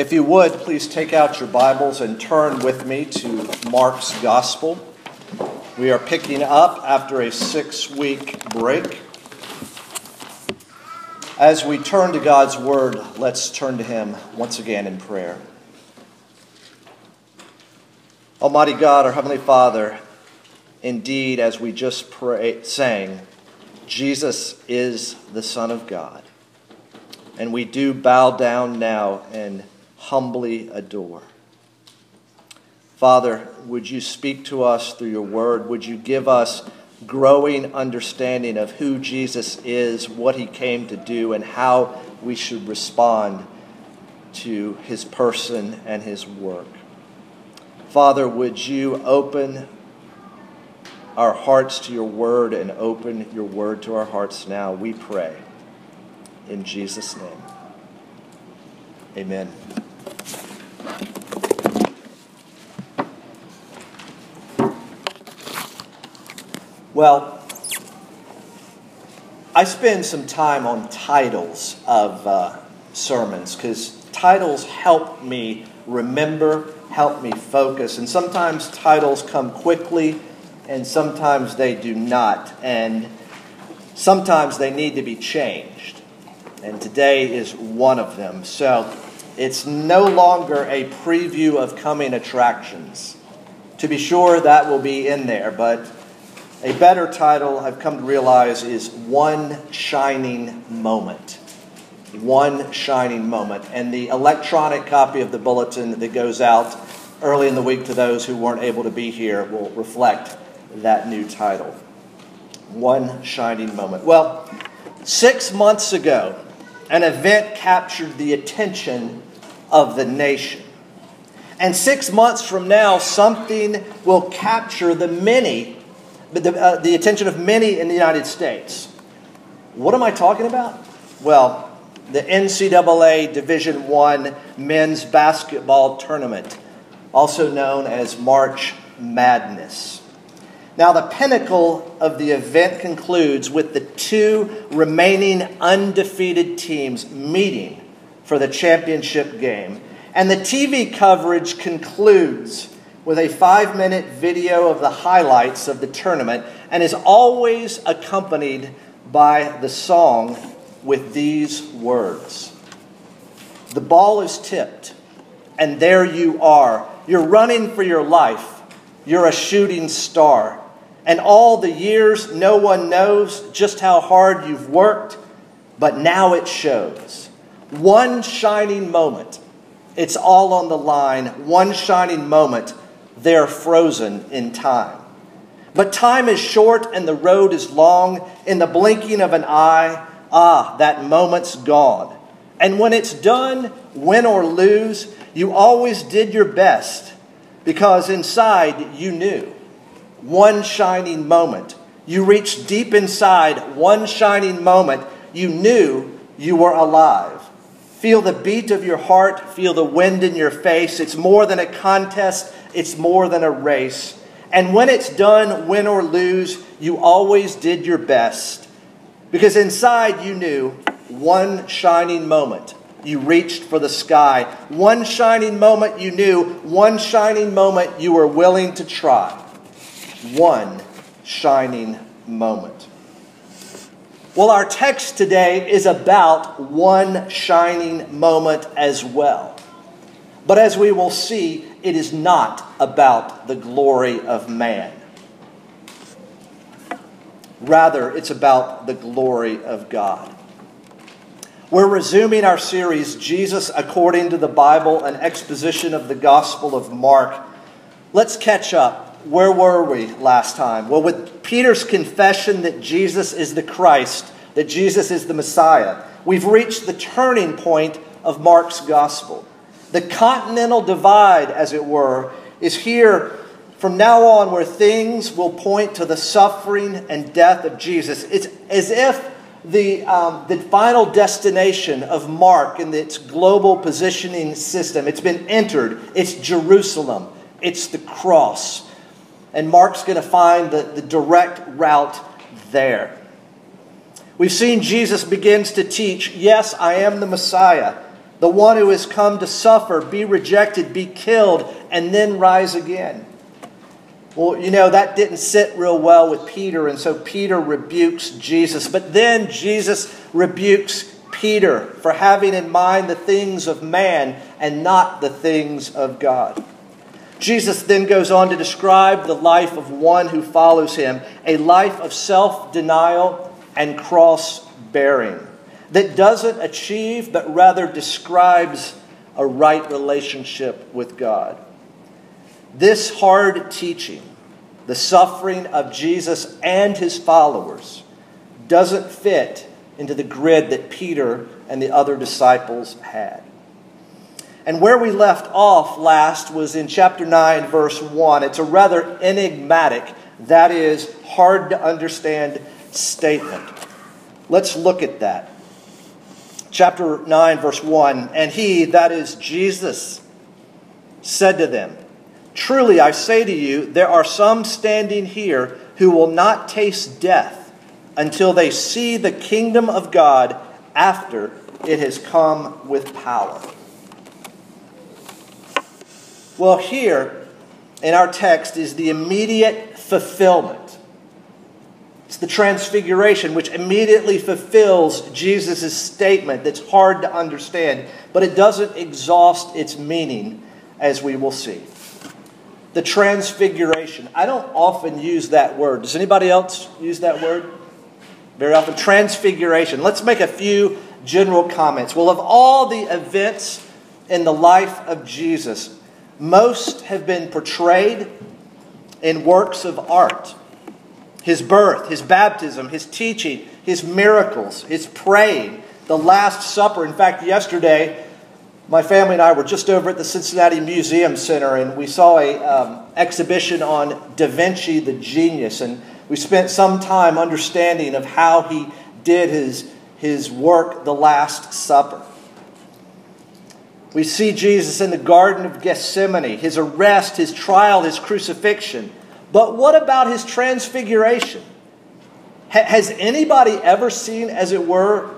If you would, please take out your Bibles and turn with me to Mark's Gospel. We are picking up after a six week break. As we turn to God's Word, let's turn to Him once again in prayer. Almighty God, our Heavenly Father, indeed, as we just pray, sang, Jesus is the Son of God. And we do bow down now and humbly adore. Father, would you speak to us through your word? Would you give us growing understanding of who Jesus is, what he came to do, and how we should respond to his person and his work? Father, would you open our hearts to your word and open your word to our hearts now? We pray. In Jesus' name. Amen. Well, I spend some time on titles of uh, sermons because titles help me remember, help me focus. And sometimes titles come quickly and sometimes they do not. And sometimes they need to be changed. And today is one of them. So it's no longer a preview of coming attractions. To be sure, that will be in there, but a better title I've come to realize is One Shining Moment. One Shining Moment. And the electronic copy of the bulletin that goes out early in the week to those who weren't able to be here will reflect that new title. One Shining Moment. Well, six months ago, an event captured the attention of the nation. And six months from now, something will capture the many the, uh, the attention of many in the United States. What am I talking about? Well, the NCAA Division One men's basketball tournament, also known as March Madness. Now, the pinnacle of the event concludes with the two remaining undefeated teams meeting for the championship game. And the TV coverage concludes with a five minute video of the highlights of the tournament and is always accompanied by the song with these words The ball is tipped, and there you are. You're running for your life. You're a shooting star. And all the years, no one knows just how hard you've worked, but now it shows. One shining moment. It's all on the line. One shining moment they're frozen in time. But time is short and the road is long. In the blinking of an eye, ah, that moment's gone. And when it's done, win or lose, you always did your best because inside you knew. One shining moment. You reached deep inside one shining moment. You knew you were alive. Feel the beat of your heart, feel the wind in your face. It's more than a contest, it's more than a race. And when it's done, win or lose, you always did your best. Because inside you knew one shining moment. You reached for the sky. One shining moment you knew. One shining moment you were willing to try. One shining moment. Well, our text today is about one shining moment as well. But as we will see, it is not about the glory of man. Rather, it's about the glory of God. We're resuming our series, Jesus According to the Bible, an exposition of the Gospel of Mark. Let's catch up. Where were we last time? Well, with Peter's confession that Jesus is the Christ, that Jesus is the Messiah, we've reached the turning point of Mark's Gospel. The continental divide, as it were, is here from now on where things will point to the suffering and death of Jesus. It's as if the, um, the final destination of Mark in its global positioning system, it's been entered. It's Jerusalem. It's the cross. And Mark's going to find the, the direct route there. We've seen Jesus begins to teach, yes, I am the Messiah. the one who has come to suffer, be rejected, be killed, and then rise again. Well, you know, that didn't sit real well with Peter, and so Peter rebukes Jesus. But then Jesus rebukes Peter for having in mind the things of man and not the things of God. Jesus then goes on to describe the life of one who follows him a life of self denial and cross bearing that doesn't achieve, but rather describes a right relationship with God. This hard teaching, the suffering of Jesus and his followers, doesn't fit into the grid that Peter and the other disciples had. And where we left off last was in chapter 9, verse 1. It's a rather enigmatic, that is, hard to understand statement. Let's look at that chapter 9, verse 1 And he, that is Jesus, said to them, Truly I say to you, there are some standing here who will not taste death until they see the kingdom of God after it has come with power. Well, here in our text is the immediate fulfillment it's the transfiguration, which immediately fulfills Jesus' statement that's hard to understand, but it doesn't exhaust its meaning, as we will see. The transfiguration. I don't often use that word. Does anybody else use that word? Very often. Transfiguration. Let's make a few general comments. Well, of all the events in the life of Jesus, most have been portrayed in works of art his birth, his baptism, his teaching, his miracles, his praying, the Last Supper. In fact, yesterday, my family and I were just over at the Cincinnati Museum Center and we saw an um, exhibition on Da Vinci the Genius. And we spent some time understanding of how he did his, his work, the Last Supper. We see Jesus in the Garden of Gethsemane, his arrest, his trial, his crucifixion. But what about his transfiguration? has anybody ever seen, as it were,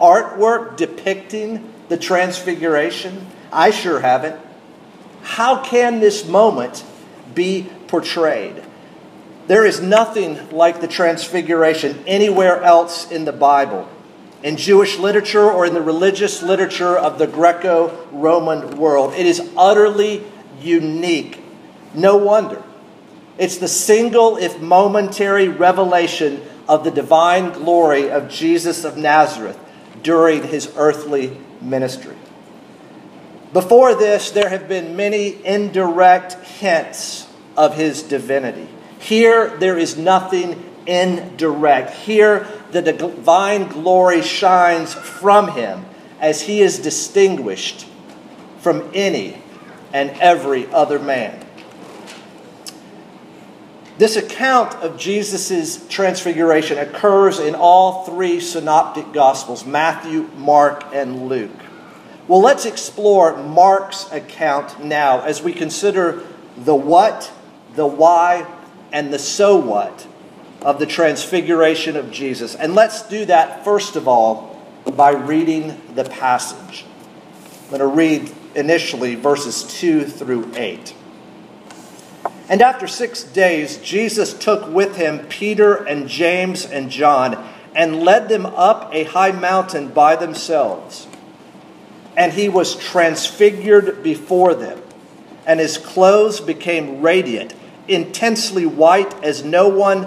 artwork depicting the transfiguration? I sure haven't. How can this moment be portrayed? There is nothing like the transfiguration anywhere else in the Bible, in Jewish literature or in the religious literature of the Greco Roman world. It is utterly unique. No wonder. It's the single, if momentary, revelation of the divine glory of Jesus of Nazareth during his earthly ministry. Before this, there have been many indirect hints of his divinity. Here, there is nothing indirect. Here, the divine glory shines from him as he is distinguished from any and every other man. This account of Jesus' transfiguration occurs in all three synoptic gospels Matthew, Mark, and Luke. Well, let's explore Mark's account now as we consider the what, the why, and the so what of the transfiguration of Jesus. And let's do that first of all by reading the passage. I'm going to read initially verses 2 through 8. And after six days, Jesus took with him Peter and James and John and led them up a high mountain by themselves. And he was transfigured before them, and his clothes became radiant, intensely white as no one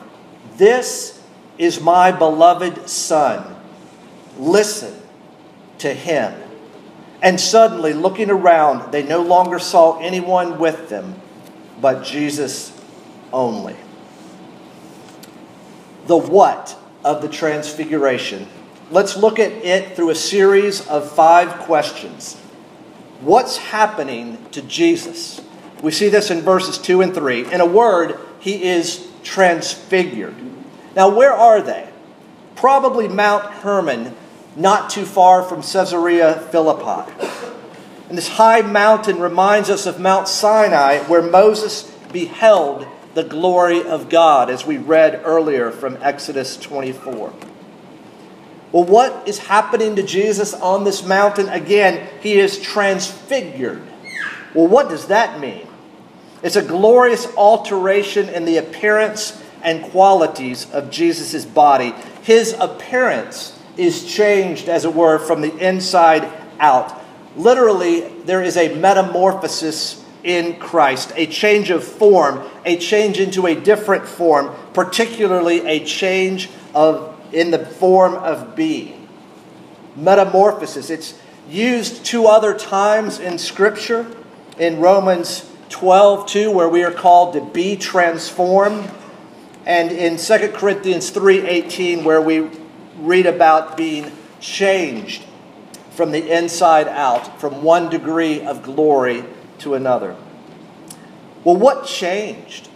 This is my beloved Son. Listen to him. And suddenly, looking around, they no longer saw anyone with them but Jesus only. The what of the transfiguration. Let's look at it through a series of five questions. what's happening to Jesus? We see this in verses 2 and 3. In a word, he is transfigured. Now, where are they? Probably Mount Hermon, not too far from Caesarea Philippi. And this high mountain reminds us of Mount Sinai, where Moses beheld the glory of God, as we read earlier from Exodus 24. Well, what is happening to Jesus on this mountain? Again, he is transfigured. Well, what does that mean? It's a glorious alteration in the appearance and qualities of Jesus' body. His appearance is changed, as it were, from the inside out. Literally, there is a metamorphosis in Christ, a change of form, a change into a different form, particularly a change of in the form of being. Metamorphosis. It's used two other times in Scripture. In Romans 12, 2, where we are called to be transformed. And in 2 Corinthians 3:18 where we read about being changed from the inside out, from one degree of glory to another. Well, what changed?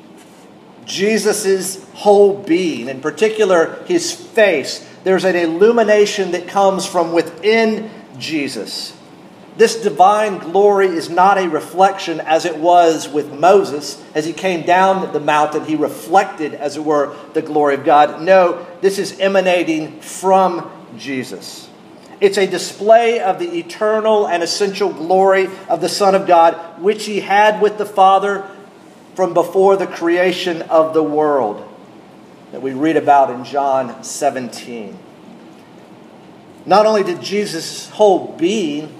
Jesus' whole being, in particular his face. There's an illumination that comes from within Jesus. This divine glory is not a reflection as it was with Moses. As he came down the mountain, he reflected, as it were, the glory of God. No, this is emanating from Jesus. It's a display of the eternal and essential glory of the Son of God, which he had with the Father from before the creation of the world that we read about in John 17. Not only did Jesus' whole being,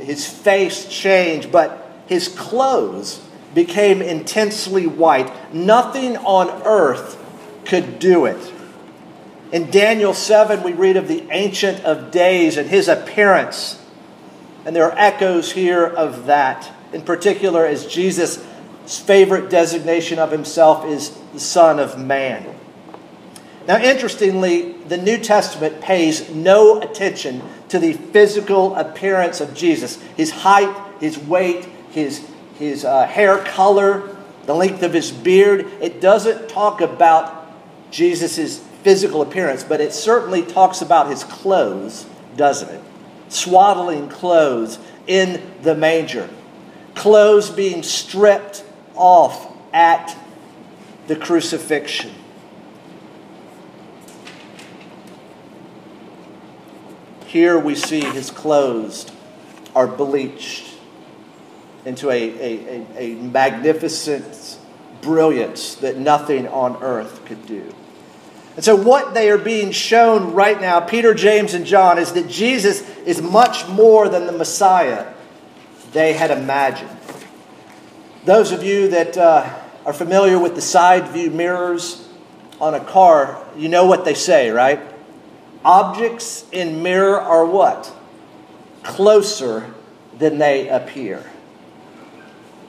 his face changed, but his clothes became intensely white. Nothing on earth could do it. In Daniel 7, we read of the Ancient of Days and his appearance. And there are echoes here of that. In particular, as Jesus favorite designation of himself is the Son of Man. Now, interestingly, the New Testament pays no attention to the physical appearance of Jesus his height, his weight, his, his uh, hair color, the length of his beard. It doesn't talk about Jesus' physical appearance, but it certainly talks about his clothes, doesn't it? Swaddling clothes in the manger, clothes being stripped off at the crucifixion. Here we see his clothes are bleached into a, a, a, a, magnificent brilliance that nothing on earth could do. And so, what they are being shown right now, Peter, James, and John, is that Jesus is much more than the Messiah they had imagined. Those of you that uh, are familiar with the side view mirrors on a car, you know what they say, right? Objects in mirror are what? Closer than they appear.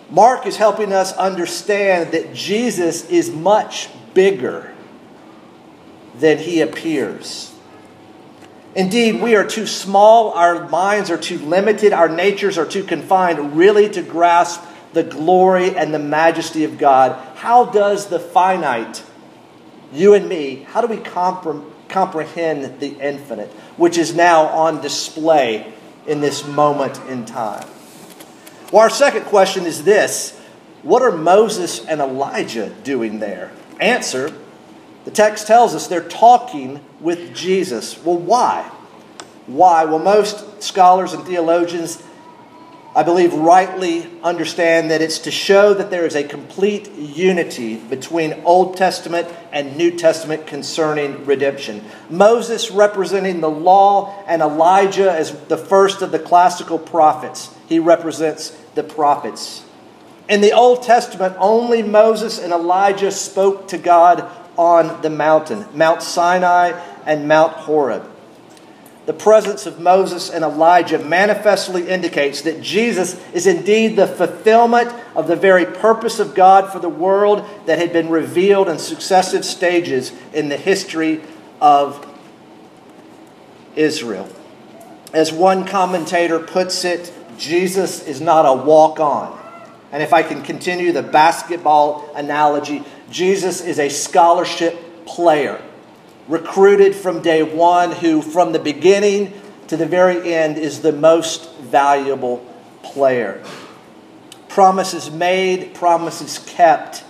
Mark is helping us understand that Jesus is much bigger than he appears. Indeed, we are too small, our minds are too limited, our natures are too confined really to grasp the glory and the majesty of God, how does the finite, you and me, how do we compre- comprehend the infinite, which is now on display in this moment in time? Well, our second question is this What are Moses and Elijah doing there? Answer the text tells us they're talking with Jesus. Well, why? Why? Well, most scholars and theologians I believe, rightly understand that it's to show that there is a complete unity between Old Testament and New Testament concerning redemption. Moses representing the law, and Elijah as the first of the classical prophets. He represents the prophets. In the Old Testament, only Moses and Elijah spoke to God on the mountain, Mount Sinai and Mount Horeb the presence of Moses and Elijah manifestly indicates that Jesus is indeed the fulfillment of the very purpose of God for the world that had been revealed in successive stages in the history of Israel. As one commentator puts it, Jesus is not a walk on. And if I can continue the basketball analogy, Jesus is a scholarship player, recruited from day one, who from the beginning to the very end is the most valuable player. Promises made, promises kept.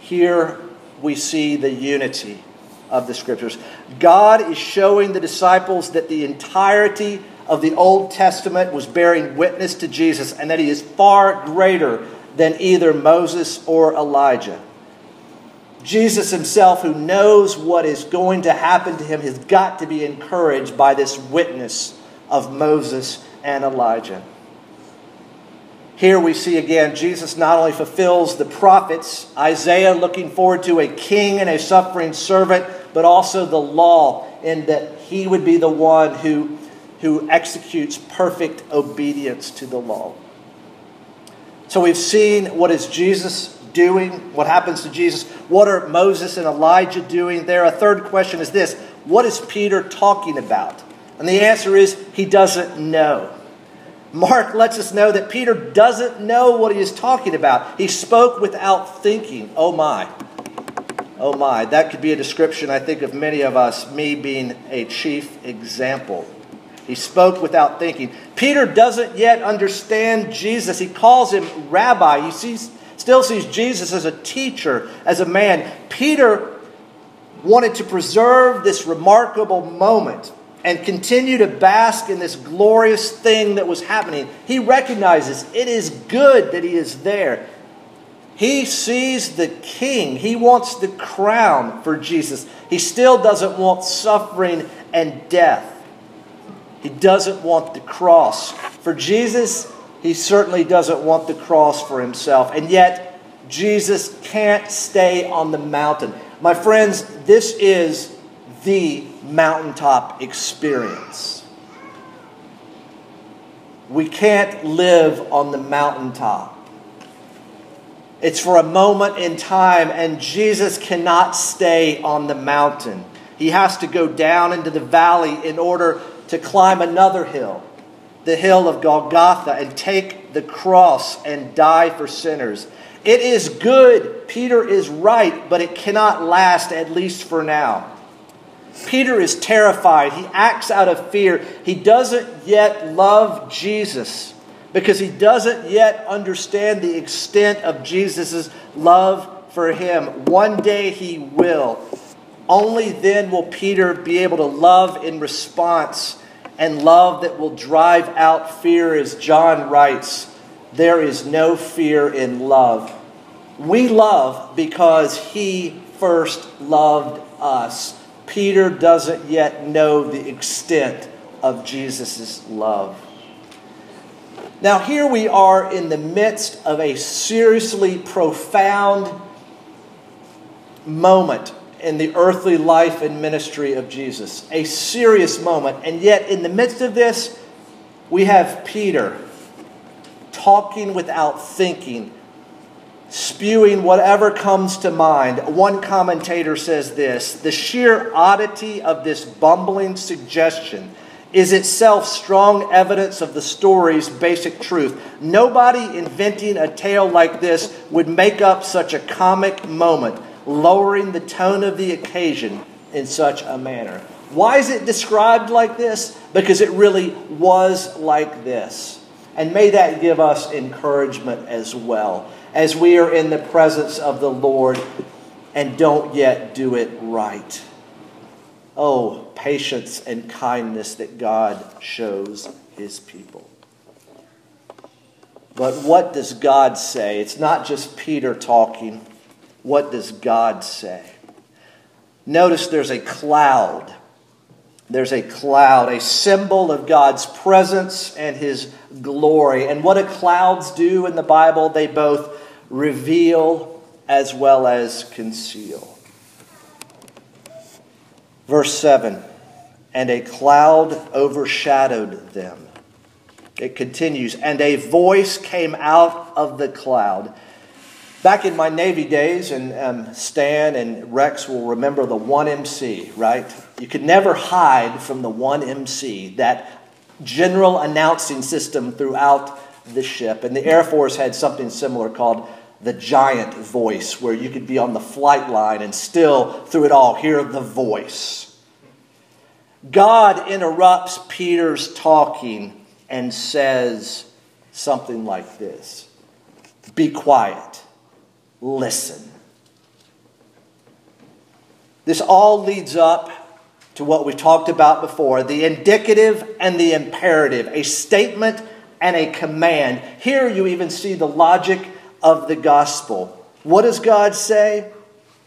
Here we see the unity of the scriptures. God is showing the disciples that the entirety of the Old Testament was bearing witness to Jesus and that he is far greater than either Moses or Elijah. Jesus himself, who knows what is going to happen to him, has got to be encouraged by this witness of Moses and Elijah. Here we see again, Jesus not only fulfills the prophets, Isaiah looking forward to a king and a suffering servant, but also the law, in that he would be the one who, who executes perfect obedience to the law. So we've seen what is Jesus doing, what happens to Jesus, what are Moses and Elijah doing there. A third question is this what is Peter talking about? And the answer is he doesn't know. Mark lets us know that Peter doesn't know what he is talking about. He spoke without thinking. Oh my. Oh my. That could be a description, I think, of many of us, me being a chief example. He spoke without thinking. Peter doesn't yet understand Jesus. He calls him rabbi. He sees, still sees Jesus as a teacher, as a man. Peter wanted to preserve this remarkable moment and continue to bask in this glorious thing that was happening. He recognizes it is good that he is there. He sees the king. He wants the crown for Jesus. He still doesn't want suffering and death. He doesn't want the cross. For Jesus, he certainly doesn't want the cross for himself. And yet, Jesus can't stay on the mountain. My friends, this is the mountaintop experience. We can't live on the mountaintop. It's for a moment in time, and Jesus cannot stay on the mountain. He has to go down into the valley in order to climb another hill, the hill of Golgotha, and take the cross and die for sinners. It is good, Peter is right, but it cannot last, at least for now. Peter is terrified. He acts out of fear. He doesn't yet love Jesus because he doesn't yet understand the extent of Jesus' love for him. One day he will. Only then will Peter be able to love in response and love that will drive out fear, as John writes. There is no fear in love. We love because he first loved us. Peter doesn't yet know the extent of Jesus' love. Now, here we are in the midst of a seriously profound moment in the earthly life and ministry of Jesus. A serious moment. And yet, in the midst of this, we have Peter talking without thinking spewing whatever comes to mind. One commentator says this The sheer oddity of this bumbling suggestion is itself strong evidence of the story's basic truth. Nobody inventing a tale like this would make up such a comic moment, lowering the tone of the occasion in such a manner. Why is it described like this? Because it really was like this. And may that give us encouragement as well as we are in the presence of the Lord and don't yet do it right. Oh, patience and kindness that God shows his people. But what does God say? It's not just Peter talking. What does God say? Notice there's a cloud. There's a cloud, a symbol of God's presence and his glory. And what do clouds do in the Bible? They both reveal as well as conceal. Verse 7 And a cloud overshadowed them. It continues, and a voice came out of the cloud. Back in my Navy days, and um, Stan and Rex will remember the 1MC, right? You could never hide from the 1MC, that general announcing system throughout the ship. And the Air Force had something similar called the giant voice, where you could be on the flight line and still, through it all, hear the voice. God interrupts Peter's talking and says something like this Be quiet, listen. This all leads up to what we talked about before the indicative and the imperative, a statement and a command. Here you even see the logic of the gospel. What does God say?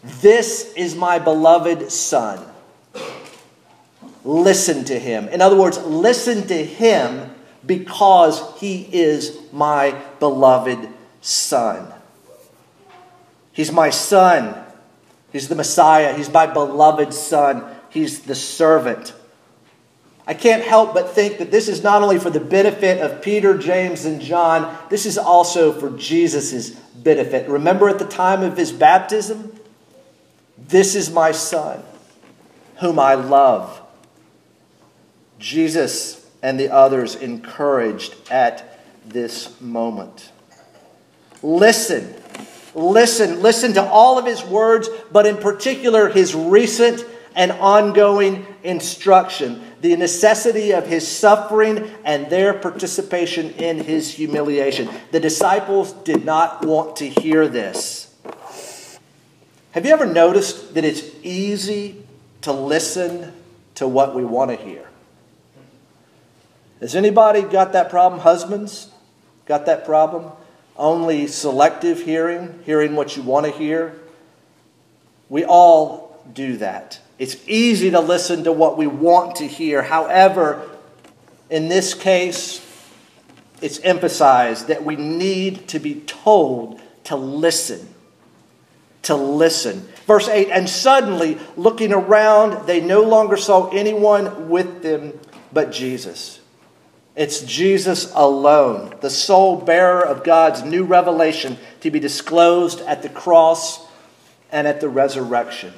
This is my beloved Son. Listen to him. In other words, listen to him because he is my beloved Son. He's my Son. He's the Messiah. He's my beloved Son. He's the servant. I can't help but think that this is not only for the benefit of Peter, James, and John, this is also for Jesus' benefit. Remember at the time of his baptism? This is my son, whom I love. Jesus and the others encouraged at this moment. Listen, listen, listen to all of his words, but in particular his recent and ongoing instruction the necessity of his suffering and their participation in his humiliation. The disciples did not want to hear this. Have you ever noticed that it's easy to listen to what we want to hear? Has anybody got that problem? Husbands, got that problem? Only selective hearing, hearing what you want to hear? We all do that. It's easy to listen to what we want to hear. However, in this case, it's emphasized that we need to be told to listen. To listen. Verse 8 And suddenly, looking around, they no longer saw anyone with them but Jesus. It's Jesus alone, the sole bearer of God's new revelation to be disclosed at the cross and at the resurrection.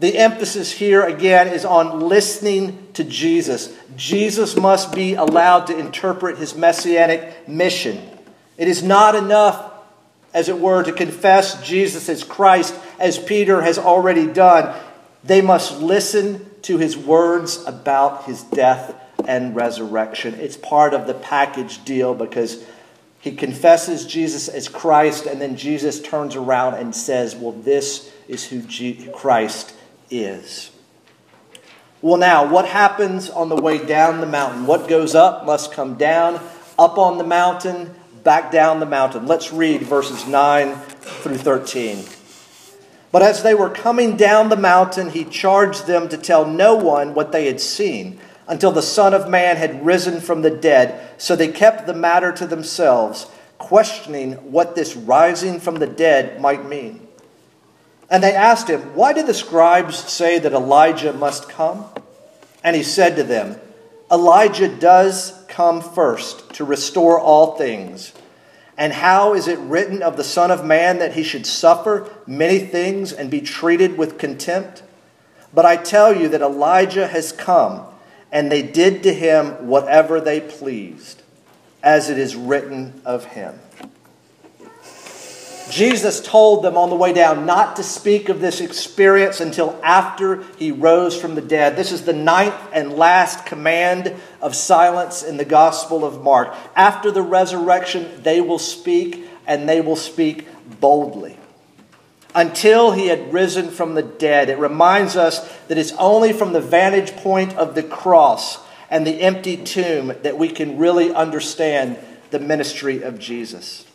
The emphasis here again is on listening to Jesus. Jesus must be allowed to interpret his messianic mission. It is not enough, as it were, to confess Jesus as Christ, as Peter has already done. They must listen to his words about his death and resurrection. It's part of the package deal because he confesses Jesus as Christ, and then Jesus turns around and says, Well, this is who Christ is. Well, now, what happens on the way down the mountain? What goes up must come down, up on the mountain, back down the mountain. Let's read verses 9 through 13. But as they were coming down the mountain, he charged them to tell no one what they had seen until the Son of Man had risen from the dead. So they kept the matter to themselves, questioning what this rising from the dead might mean. And they asked him, Why did the scribes say that Elijah must come? And he said to them, Elijah does come first to restore all things. And how is it written of the Son of Man that he should suffer many things and be treated with contempt? But I tell you that Elijah has come, and they did to him whatever they pleased, as it is written of him. Jesus told them on the way down not to speak of this experience until after he rose from the dead. This is the ninth and last command of silence in the Gospel of Mark. After the resurrection, they will speak, and they will speak boldly. Until he had risen from the dead, it reminds us that it's only from the vantage point of the cross and the empty tomb that we can really understand the ministry of Jesus.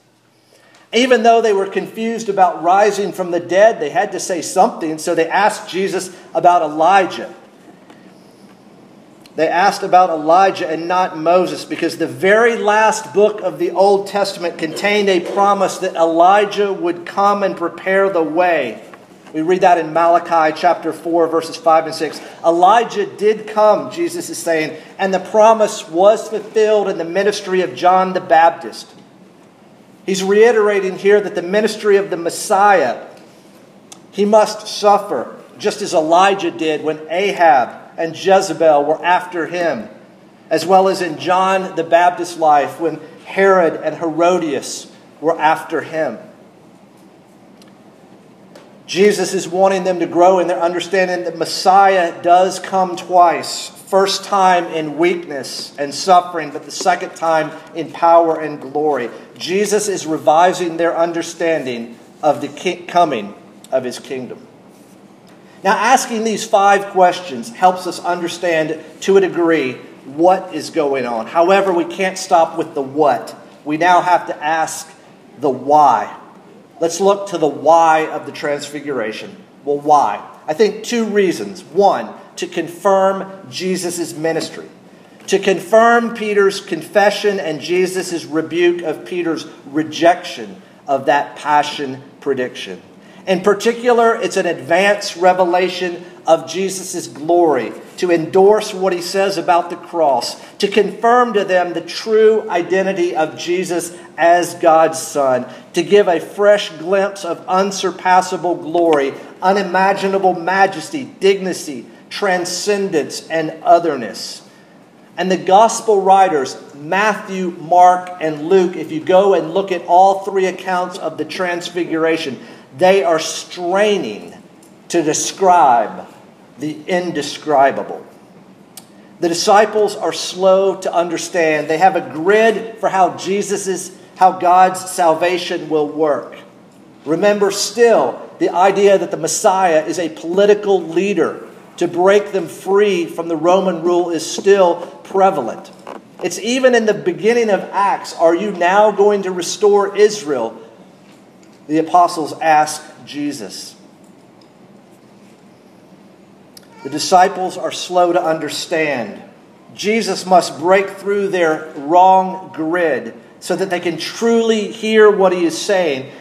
Even though they were confused about rising from the dead, they had to say something, so they asked Jesus about Elijah. They asked about Elijah and not Moses because the very last book of the Old Testament contained a promise that Elijah would come and prepare the way. We read that in Malachi chapter 4, verses 5 and 6. Elijah did come, Jesus is saying, and the promise was fulfilled in the ministry of John the Baptist. He's reiterating here that the ministry of the Messiah, he must suffer, just as Elijah did when Ahab and Jezebel were after him, as well as in John the Baptist's life when Herod and Herodias were after him. Jesus is wanting them to grow in their understanding that Messiah does come twice. First time in weakness and suffering, but the second time in power and glory. Jesus is revising their understanding of the coming of his kingdom. Now, asking these five questions helps us understand to a degree what is going on. However, we can't stop with the what. We now have to ask the why. Let's look to the why of the transfiguration. Well, why? I think two reasons. One, to confirm Jesus' ministry, to confirm Peter's confession and Jesus' rebuke of Peter's rejection of that passion prediction. In particular, it's an advanced revelation of Jesus' glory, to endorse what he says about the cross, to confirm to them the true identity of Jesus as God's Son, to give a fresh glimpse of unsurpassable glory, unimaginable majesty, dignity, transcendence, and otherness. And the gospel writers, Matthew, Mark, and Luke, if you go and look at all three accounts of the transfiguration, they are straining to describe the indescribable. The disciples are slow to understand. They have a grid for how Jesus's how God's salvation will work. Remember still the idea that the Messiah is a political leader to break them free from the Roman rule is still prevalent. It's even in the beginning of Acts. Are you now going to restore Israel? The apostles ask Jesus. The disciples are slow to understand. Jesus must break through their wrong grid so that they can truly hear what he is saying.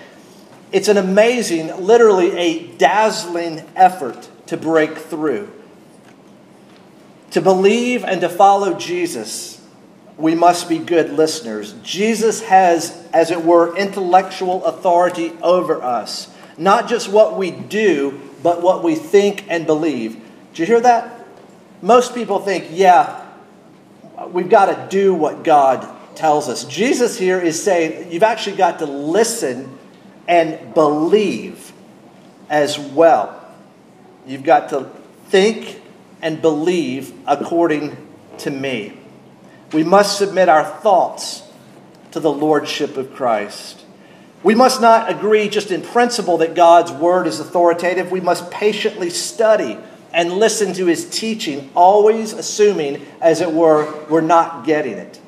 It's an amazing, literally a dazzling effort to break through. To believe and to follow Jesus we must be good listeners. Jesus has, as it were, intellectual authority over us. Not just what we do, but what we think and believe. Did you hear that? Most people think, yeah, we've got to do what God tells us. Jesus here is saying you've actually got to listen and believe as well. You've got to think and believe according to me. We must submit our thoughts to the lordship of Christ. We must not agree just in principle that God's word is authoritative. We must patiently study and listen to his teaching, always assuming, as it were, we're not getting it.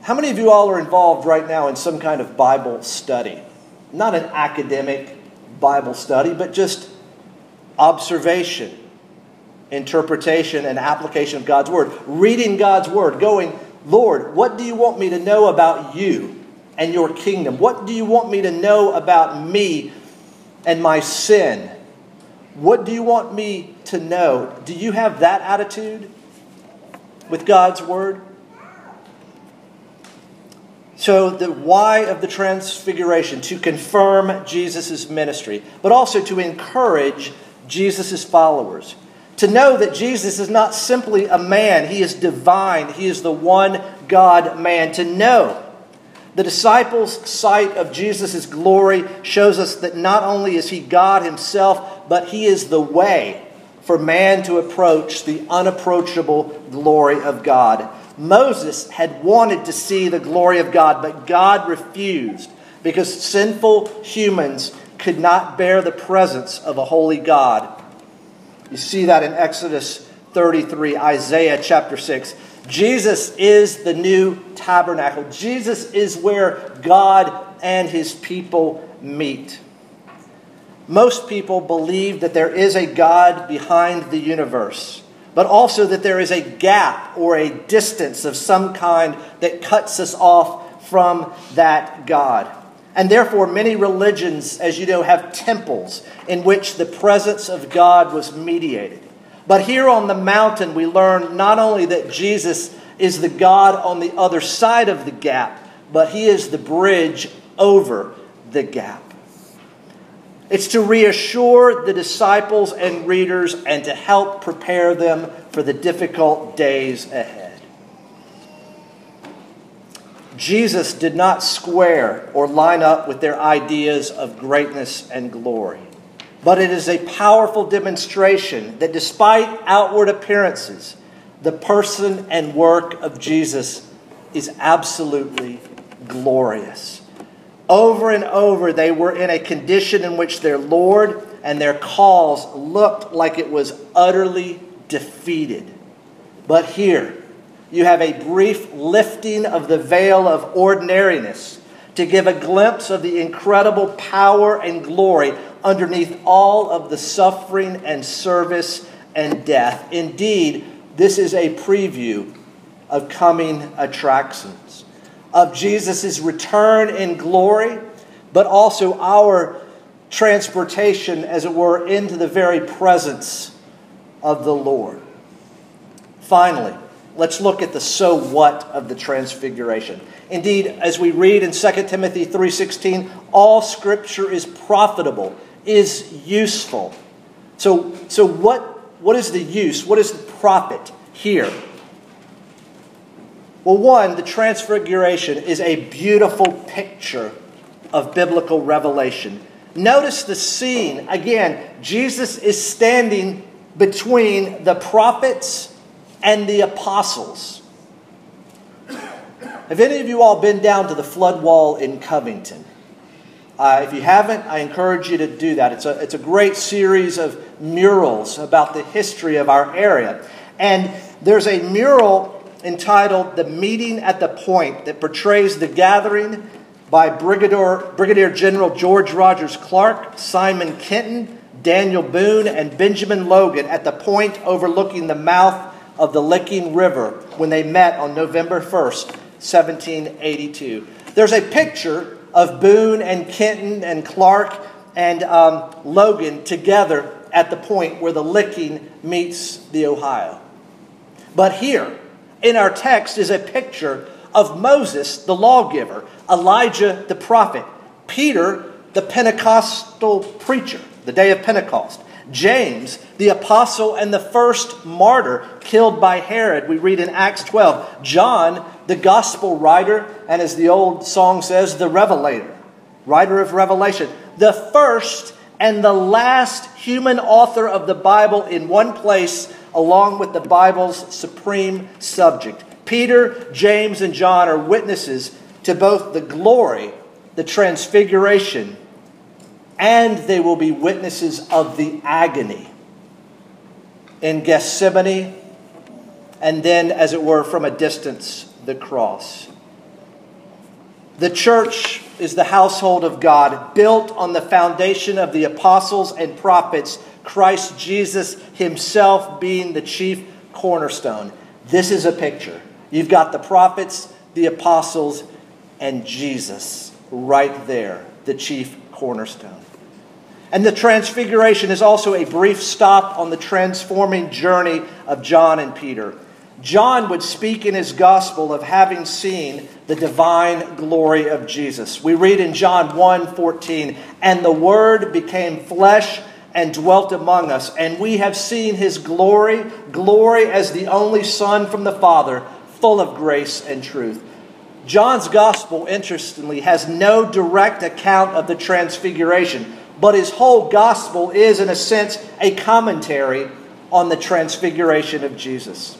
How many of you all are involved right now in some kind of Bible study? Not an academic Bible study, but just observation interpretation and application of God's Word. Reading God's Word, going, Lord, what do you want me to know about you and your kingdom? What do you want me to know about me and my sin? What do you want me to know? Do you have that attitude with God's Word? So, the why of the transfiguration to confirm Jesus' ministry, but also to encourage Jesus' followers. To know that Jesus is not simply a man, he is divine, he is the one God man. To know the disciples' sight of Jesus' glory shows us that not only is he God himself, but he is the way for man to approach the unapproachable glory of God. Moses had wanted to see the glory of God, but God refused because sinful humans could not bear the presence of a holy God. You see that in Exodus 33, Isaiah chapter 6. Jesus is the new tabernacle. Jesus is where God and his people meet. Most people believe that there is a God behind the universe, but also that there is a gap or a distance of some kind that cuts us off from that God. And therefore, many religions, as you know, have temples in which the presence of God was mediated. But here on the mountain, we learn not only that Jesus is the God on the other side of the gap, but he is the bridge over the gap. It's to reassure the disciples and readers and to help prepare them for the difficult days ahead. Jesus did not square or line up with their ideas of greatness and glory. But it is a powerful demonstration that despite outward appearances, the person and work of Jesus is absolutely glorious. Over and over, they were in a condition in which their Lord and their cause looked like it was utterly defeated. But here, you have a brief lifting of the veil of ordinariness to give a glimpse of the incredible power and glory underneath all of the suffering and service and death. Indeed, this is a preview of coming attractions, of Jesus' return in glory, but also our transportation, as it were, into the very presence of the Lord. Finally, let's look at the so what of the transfiguration. Indeed, as we read in 2 Timothy 3:16, all scripture is profitable, is useful. So, so what, what is the use? What is the profit here? Well, one, the transfiguration is a beautiful picture of biblical revelation. Notice the scene. Again, Jesus is standing between the prophets and the apostles. Have any of you all been down to the flood wall in Covington? Uh, if you haven't, I encourage you to do that. It's a, it's a great series of murals about the history of our area. And there's a mural entitled The Meeting at the Point that portrays the gathering by Brigadier, Brigadier General George Rogers Clark, Simon Kenton, Daniel Boone, and Benjamin Logan at the point overlooking the mouth of the Licking River when they met on November 1st, 1782. There's a picture of Boone and Kenton and Clark and um, Logan together at the point where the Licking meets the Ohio. But here, in our text, is a picture of Moses, the lawgiver, Elijah, the prophet, Peter, the Pentecostal preacher, the day of Pentecost, James, the apostle and the first martyr killed by Herod, we read in Acts 12, John, the gospel writer, and as the old song says, the revelator, writer of Revelation, the first and the last human author of the Bible in one place, along with the Bible's supreme subject. Peter, James, and John are witnesses to both the glory, the transfiguration, and they will be witnesses of the agony in Gethsemane, and then, as it were, from a distance, the cross. The church is the household of God, built on the foundation of the apostles and prophets, Christ Jesus himself being the chief cornerstone. This is a picture. You've got the prophets, the apostles, and Jesus right there, the chief cornerstone. And the transfiguration is also a brief stop on the transforming journey of John and Peter. John would speak in his gospel of having seen the divine glory of Jesus. We read in John 1:14, "And the word became flesh and dwelt among us, and we have seen his glory, glory as the only son from the Father, full of grace and truth." John's gospel interestingly has no direct account of the transfiguration, but his whole gospel is in a sense a commentary on the transfiguration of Jesus.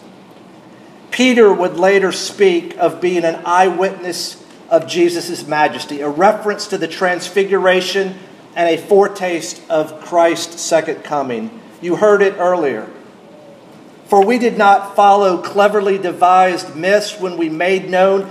Peter would later speak of being an eyewitness of Jesus' majesty, a reference to the transfiguration and a foretaste of Christ's second coming. You heard it earlier. For we did not follow cleverly devised myths when we made known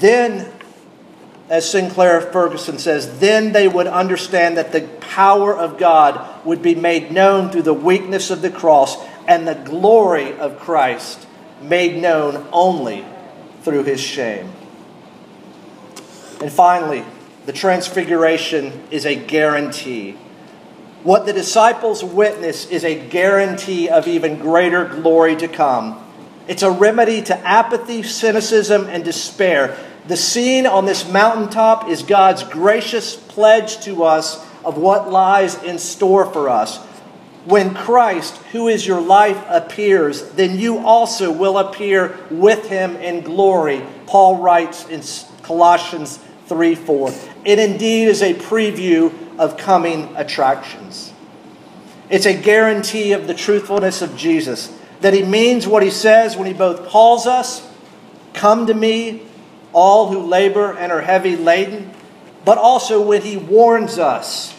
Then as Sinclair Ferguson says, then they would understand that the power of God would be made known through the weakness of the cross and the glory of Christ made known only through his shame. And finally, the transfiguration is a guarantee. What the disciples witness is a guarantee of even greater glory to come. It's a remedy to apathy, cynicism, and despair. The scene on this mountaintop is God's gracious pledge to us of what lies in store for us. When Christ, who is your life, appears, then you also will appear with him in glory. Paul writes in Colossians 3 4. It indeed is a preview of coming attractions. It's a guarantee of the truthfulness of Jesus, that he means what he says when he both calls us, Come to me, all who labor and are heavy laden, but also when he warns us,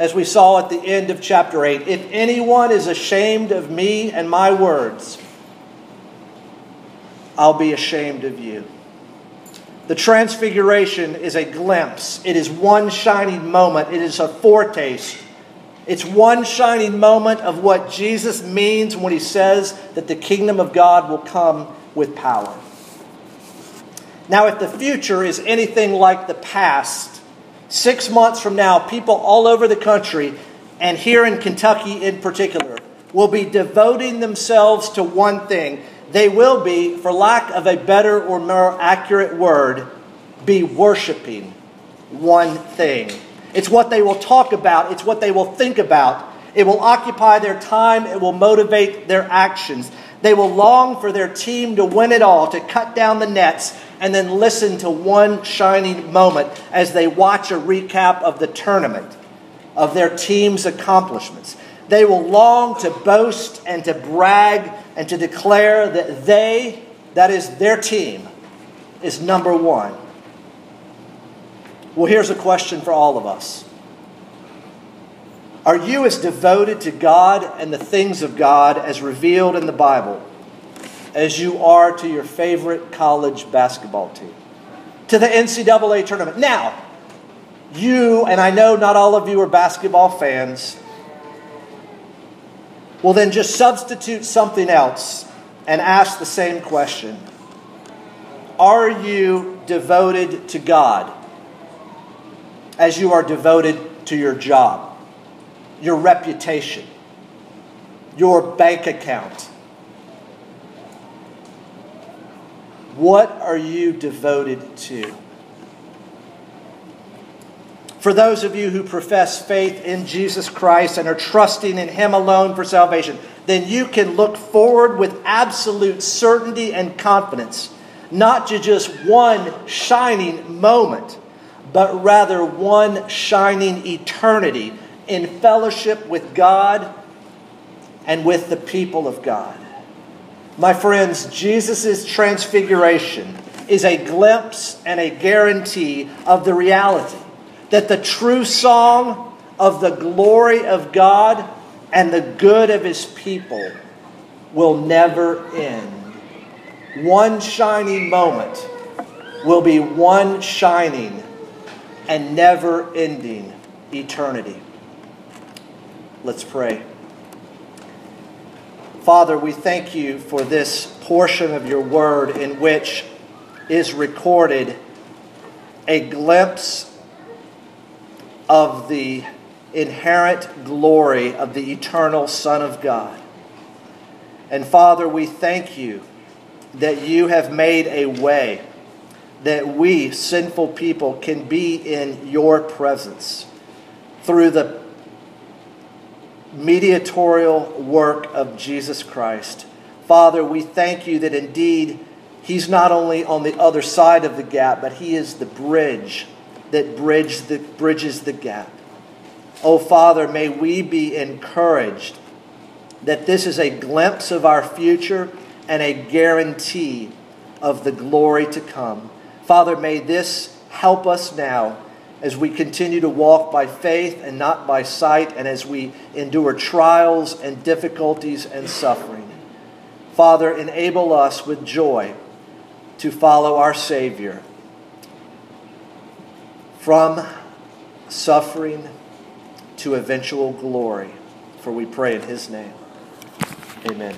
as we saw at the end of chapter 8 if anyone is ashamed of me and my words, I'll be ashamed of you. The transfiguration is a glimpse, it is one shining moment, it is a foretaste. It's one shining moment of what Jesus means when he says that the kingdom of God will come with power. Now, if the future is anything like the past, six months from now, people all over the country, and here in Kentucky in particular, will be devoting themselves to one thing. They will be, for lack of a better or more accurate word, be worshiping one thing. It's what they will talk about, it's what they will think about. It will occupy their time, it will motivate their actions. They will long for their team to win it all, to cut down the nets, and then listen to one shining moment as they watch a recap of the tournament, of their team's accomplishments. They will long to boast and to brag and to declare that they, that is their team, is number one. Well, here's a question for all of us Are you as devoted to God and the things of God as revealed in the Bible as you are to your favorite college basketball team, to the NCAA tournament. Now, you, and I know not all of you are basketball fans, well, then just substitute something else and ask the same question. Are you devoted to God as you are devoted to your job, your reputation, your bank account? What are you devoted to? For those of you who profess faith in Jesus Christ and are trusting in Him alone for salvation, then you can look forward with absolute certainty and confidence, not to just one shining moment, but rather one shining eternity in fellowship with God and with the people of God. My friends, Jesus' transfiguration is a glimpse and a guarantee of the reality that the true song of the glory of God and the good of his people will never end. One shining moment will be one shining and never ending eternity. Let's pray. Father, we thank you for this portion of your word in which is recorded a glimpse of the inherent glory of the eternal Son of God. And Father, we thank you that you have made a way that we, sinful people, can be in your presence through the mediatorial work of Jesus Christ. Father, we thank you that indeed He's not only on the other side of the gap, but He is the bridge that bridge the, bridges the gap. Oh, Father, may we be encouraged that this is a glimpse of our future and a guarantee of the glory to come. Father, may this help us now as we continue to walk by faith and not by sight, and as we endure trials and difficulties and suffering. Father, enable us with joy to follow our Savior from suffering to eventual glory. For we pray in His name. Amen.